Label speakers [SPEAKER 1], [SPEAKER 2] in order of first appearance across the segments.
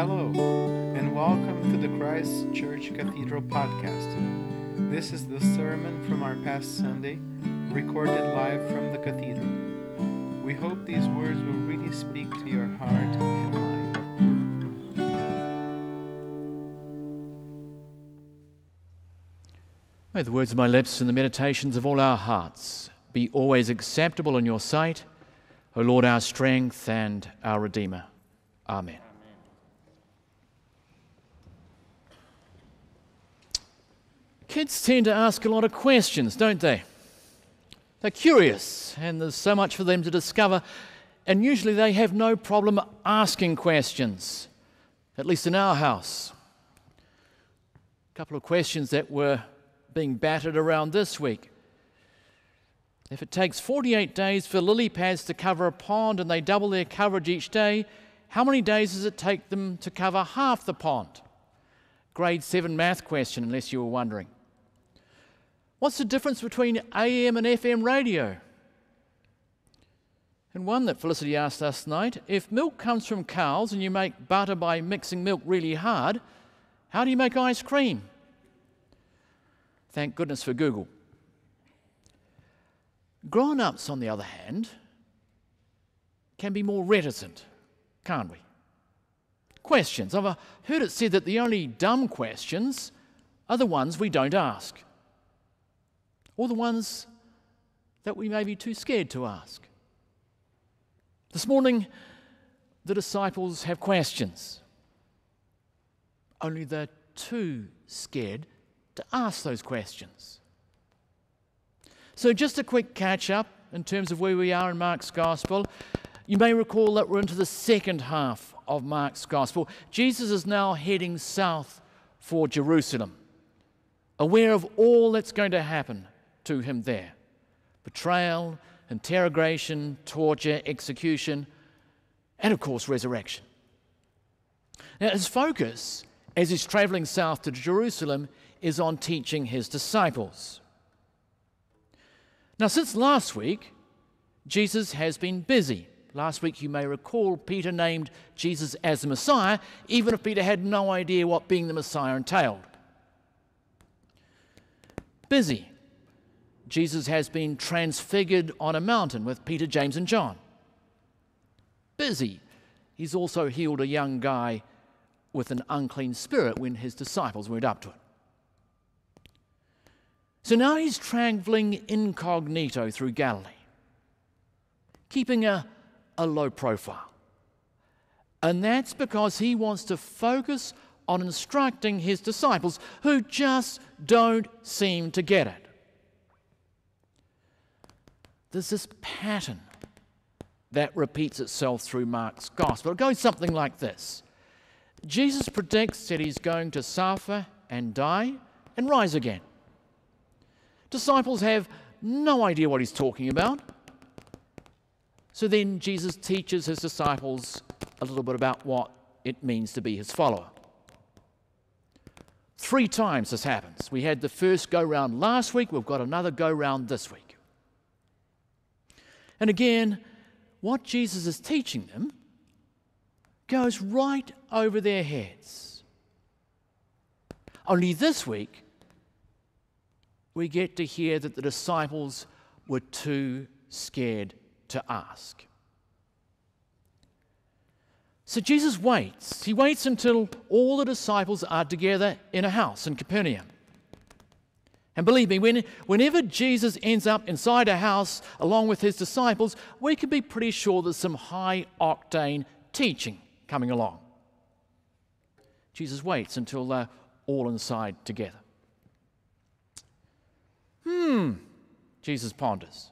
[SPEAKER 1] Hello, and welcome to the Christ Church Cathedral podcast. This is the sermon from our past Sunday, recorded live from the cathedral. We hope these words will really speak to your heart and mind.
[SPEAKER 2] May the words of my lips and the meditations of all our hearts be always acceptable in your sight, O Lord, our strength and our Redeemer. Amen. Kids tend to ask a lot of questions, don't they? They're curious, and there's so much for them to discover, and usually they have no problem asking questions, at least in our house. A couple of questions that were being battered around this week. If it takes 48 days for lily pads to cover a pond and they double their coverage each day, how many days does it take them to cover half the pond? Grade 7 math question, unless you were wondering. What's the difference between AM and FM radio? And one that Felicity asked last night if milk comes from cows and you make butter by mixing milk really hard, how do you make ice cream? Thank goodness for Google. Grown ups, on the other hand, can be more reticent, can't we? Questions. I've uh, heard it said that the only dumb questions are the ones we don't ask or the ones that we may be too scared to ask. This morning, the disciples have questions, only they're too scared to ask those questions. So, just a quick catch up in terms of where we are in Mark's Gospel. You may recall that we're into the second half of Mark's Gospel. Jesus is now heading south for Jerusalem, aware of all that's going to happen to him there betrayal, interrogation, torture, execution, and of course, resurrection. Now, his focus as he's traveling south to Jerusalem is on teaching his disciples. Now, since last week, Jesus has been busy. Last week, you may recall, Peter named Jesus as the Messiah, even if Peter had no idea what being the Messiah entailed. Busy. Jesus has been transfigured on a mountain with Peter, James, and John. Busy. He's also healed a young guy with an unclean spirit when his disciples went up to it. So now he's traveling incognito through Galilee, keeping a, a low profile. And that's because he wants to focus on instructing his disciples who just don't seem to get it there's this pattern that repeats itself through Mark's gospel. It goes something like this Jesus predicts that he's going to suffer and die and rise again. Disciples have no idea what he's talking about. So then Jesus teaches his disciples a little bit about what it means to be his follower. Three times this happens. We had the first go round last week, we've got another go round this week. And again, what Jesus is teaching them goes right over their heads. Only this week, we get to hear that the disciples were too scared to ask. So Jesus waits. He waits until all the disciples are together in a house in Capernaum. And believe me, when, whenever Jesus ends up inside a house along with his disciples, we can be pretty sure there's some high octane teaching coming along. Jesus waits until they're all inside together. Hmm, Jesus ponders.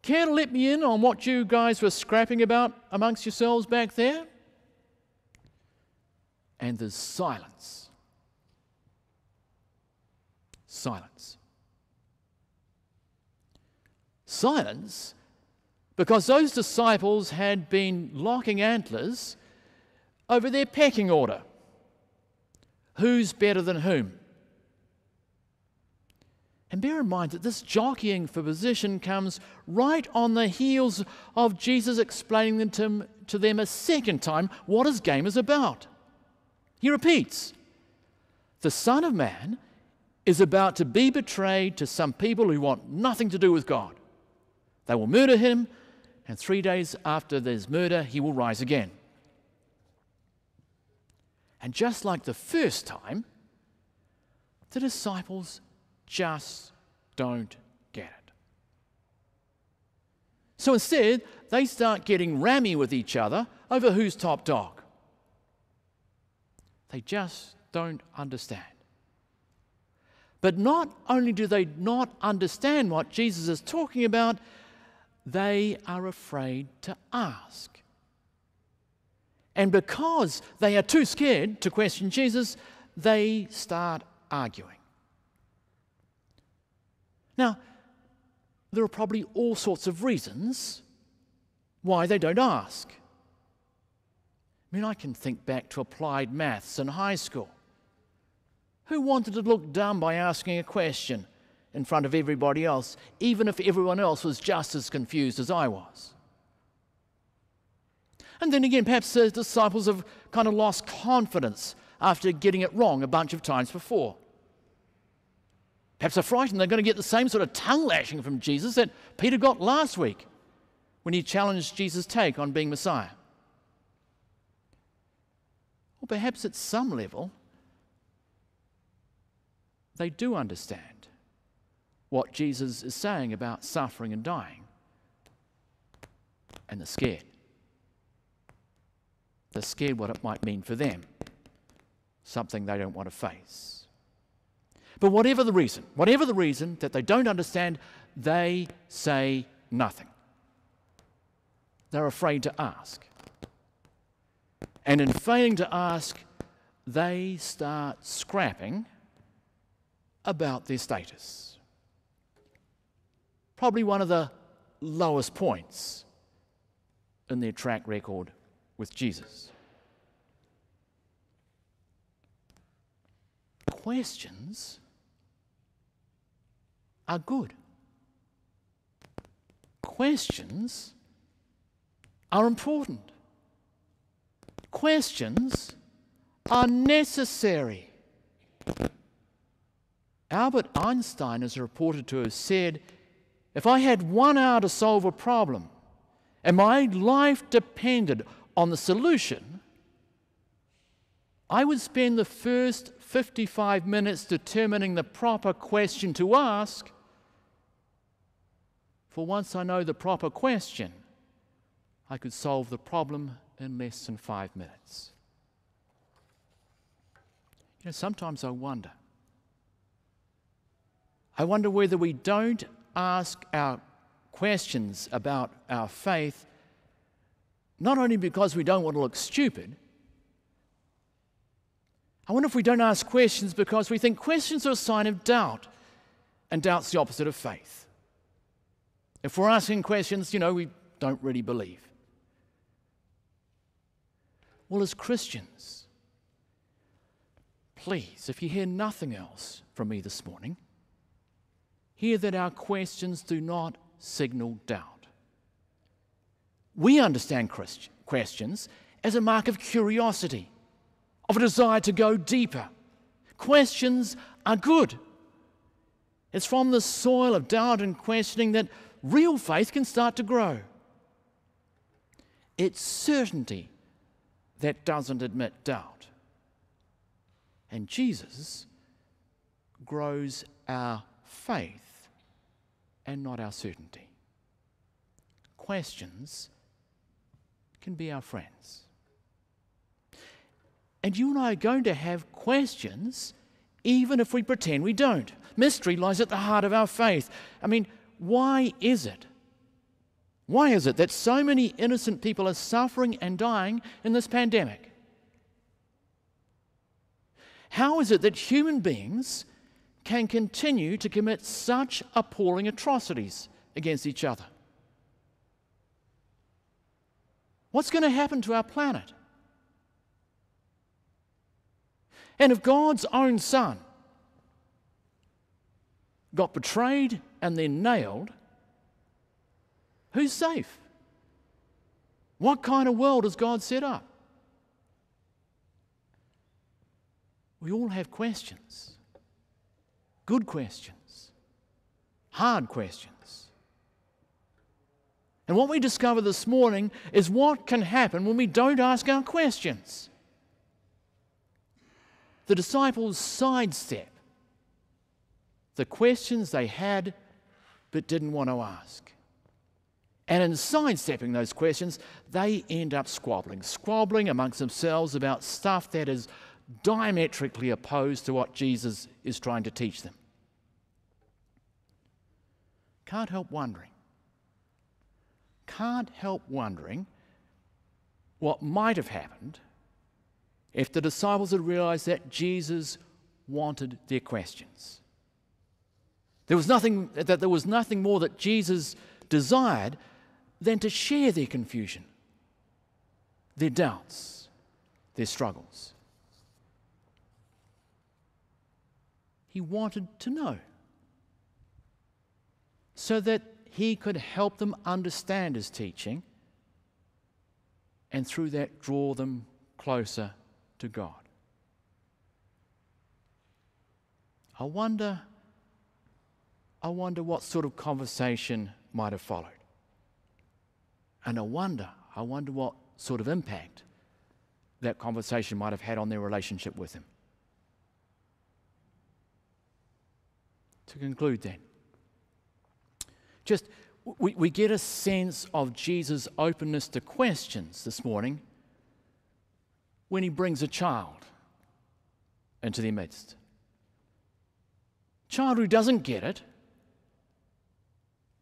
[SPEAKER 2] Care to let me in on what you guys were scrapping about amongst yourselves back there? And there's silence silence. Silence because those disciples had been locking antlers over their pecking order. Who's better than whom? And bear in mind that this jockeying for position comes right on the heels of Jesus explaining them to them a second time what his game is about. He repeats The Son of Man is about to be betrayed to some people who want nothing to do with God. They will murder him, and three days after his murder, he will rise again. And just like the first time, the disciples just don't get it. So instead, they start getting rammy with each other over who's top dog. They just don't understand. But not only do they not understand what Jesus is talking about, they are afraid to ask. And because they are too scared to question Jesus, they start arguing. Now, there are probably all sorts of reasons why they don't ask. I mean, I can think back to applied maths in high school. Who wanted to look dumb by asking a question in front of everybody else, even if everyone else was just as confused as I was? And then again, perhaps the disciples have kind of lost confidence after getting it wrong a bunch of times before. Perhaps they're frightened they're going to get the same sort of tongue lashing from Jesus that Peter got last week when he challenged Jesus' take on being Messiah. Or perhaps at some level, they do understand what Jesus is saying about suffering and dying, and they're scared. They're scared what it might mean for them, something they don't want to face. But whatever the reason, whatever the reason that they don't understand, they say nothing. They're afraid to ask. And in failing to ask, they start scrapping about their status. Probably one of the lowest points in their track record with Jesus. Questions are good. Questions are important. Questions are necessary. Albert Einstein is reported to have said, If I had one hour to solve a problem and my life depended on the solution, I would spend the first 55 minutes determining the proper question to ask. For once I know the proper question, I could solve the problem in less than five minutes. You know, sometimes I wonder. I wonder whether we don't ask our questions about our faith not only because we don't want to look stupid, I wonder if we don't ask questions because we think questions are a sign of doubt, and doubt's the opposite of faith. If we're asking questions, you know, we don't really believe. Well, as Christians, please, if you hear nothing else from me this morning, hear that our questions do not signal doubt. We understand questions as a mark of curiosity, of a desire to go deeper. Questions are good. It's from the soil of doubt and questioning that real faith can start to grow. It's certainty that doesn't admit doubt. And Jesus grows our faith and not our certainty. Questions can be our friends. And you and I are going to have questions even if we pretend we don't. Mystery lies at the heart of our faith. I mean, why is it? Why is it that so many innocent people are suffering and dying in this pandemic? How is it that human beings can continue to commit such appalling atrocities against each other? What's going to happen to our planet? And if God's own Son got betrayed and then nailed, who's safe? What kind of world has God set up? We all have questions. Good questions. Hard questions. And what we discover this morning is what can happen when we don't ask our questions. The disciples sidestep the questions they had but didn't want to ask. And in sidestepping those questions, they end up squabbling, squabbling amongst themselves about stuff that is diametrically opposed to what Jesus is trying to teach them. Can't help wondering. Can't help wondering what might have happened if the disciples had realized that Jesus wanted their questions. There was nothing that there was nothing more that Jesus desired than to share their confusion, their doubts, their struggles. He wanted to know so that he could help them understand his teaching and through that draw them closer to God. I wonder I wonder what sort of conversation might have followed. And I wonder, I wonder what sort of impact that conversation might have had on their relationship with him. To conclude, then, just we, we get a sense of Jesus' openness to questions this morning when he brings a child into their midst. Child who doesn't get it,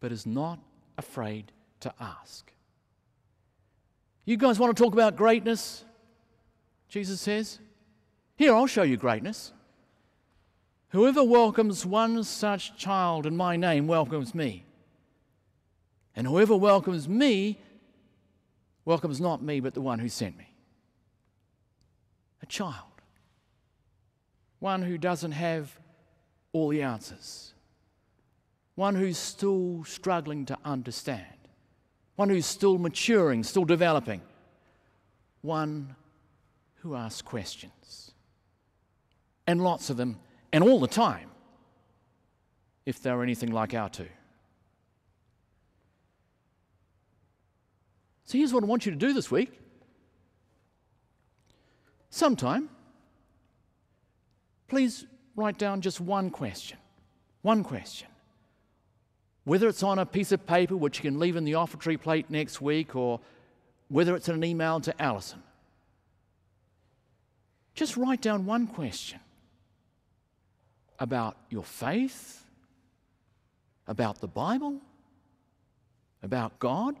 [SPEAKER 2] but is not afraid to ask. You guys want to talk about greatness? Jesus says. Here, I'll show you greatness. Whoever welcomes one such child in my name welcomes me. And whoever welcomes me welcomes not me, but the one who sent me. A child. One who doesn't have all the answers one who's still struggling to understand, one who's still maturing, still developing, one who asks questions. And lots of them, and all the time, if they're anything like our two. So here's what I want you to do this week. Sometime, please write down just one question. One question whether it's on a piece of paper which you can leave in the offertory plate next week or whether it's in an email to Alison. Just write down one question about your faith, about the Bible, about God.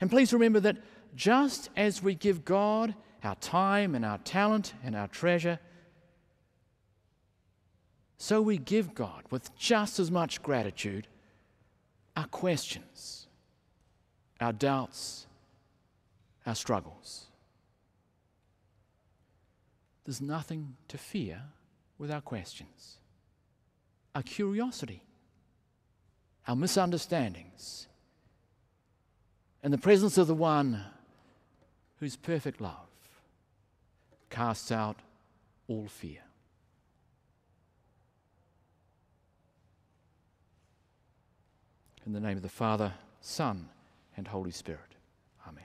[SPEAKER 2] And please remember that just as we give God our time and our talent and our treasure, so we give God with just as much gratitude our questions, our doubts, our struggles. There's nothing to fear with our questions, our curiosity, our misunderstandings, and the presence of the one whose perfect love casts out all fear. In the name of the Father, Son, and Holy Spirit. Amen.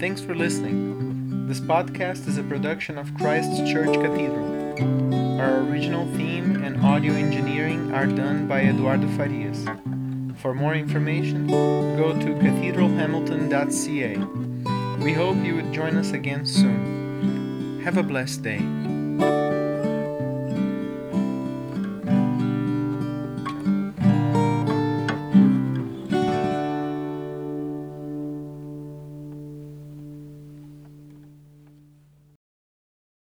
[SPEAKER 1] Thanks for listening. This podcast is a production of Christ Church Cathedral. Our original theme and audio engineering are done by Eduardo Farias. For more information, go to cathedralhamilton.ca. We hope you would join us again soon. Have a blessed day.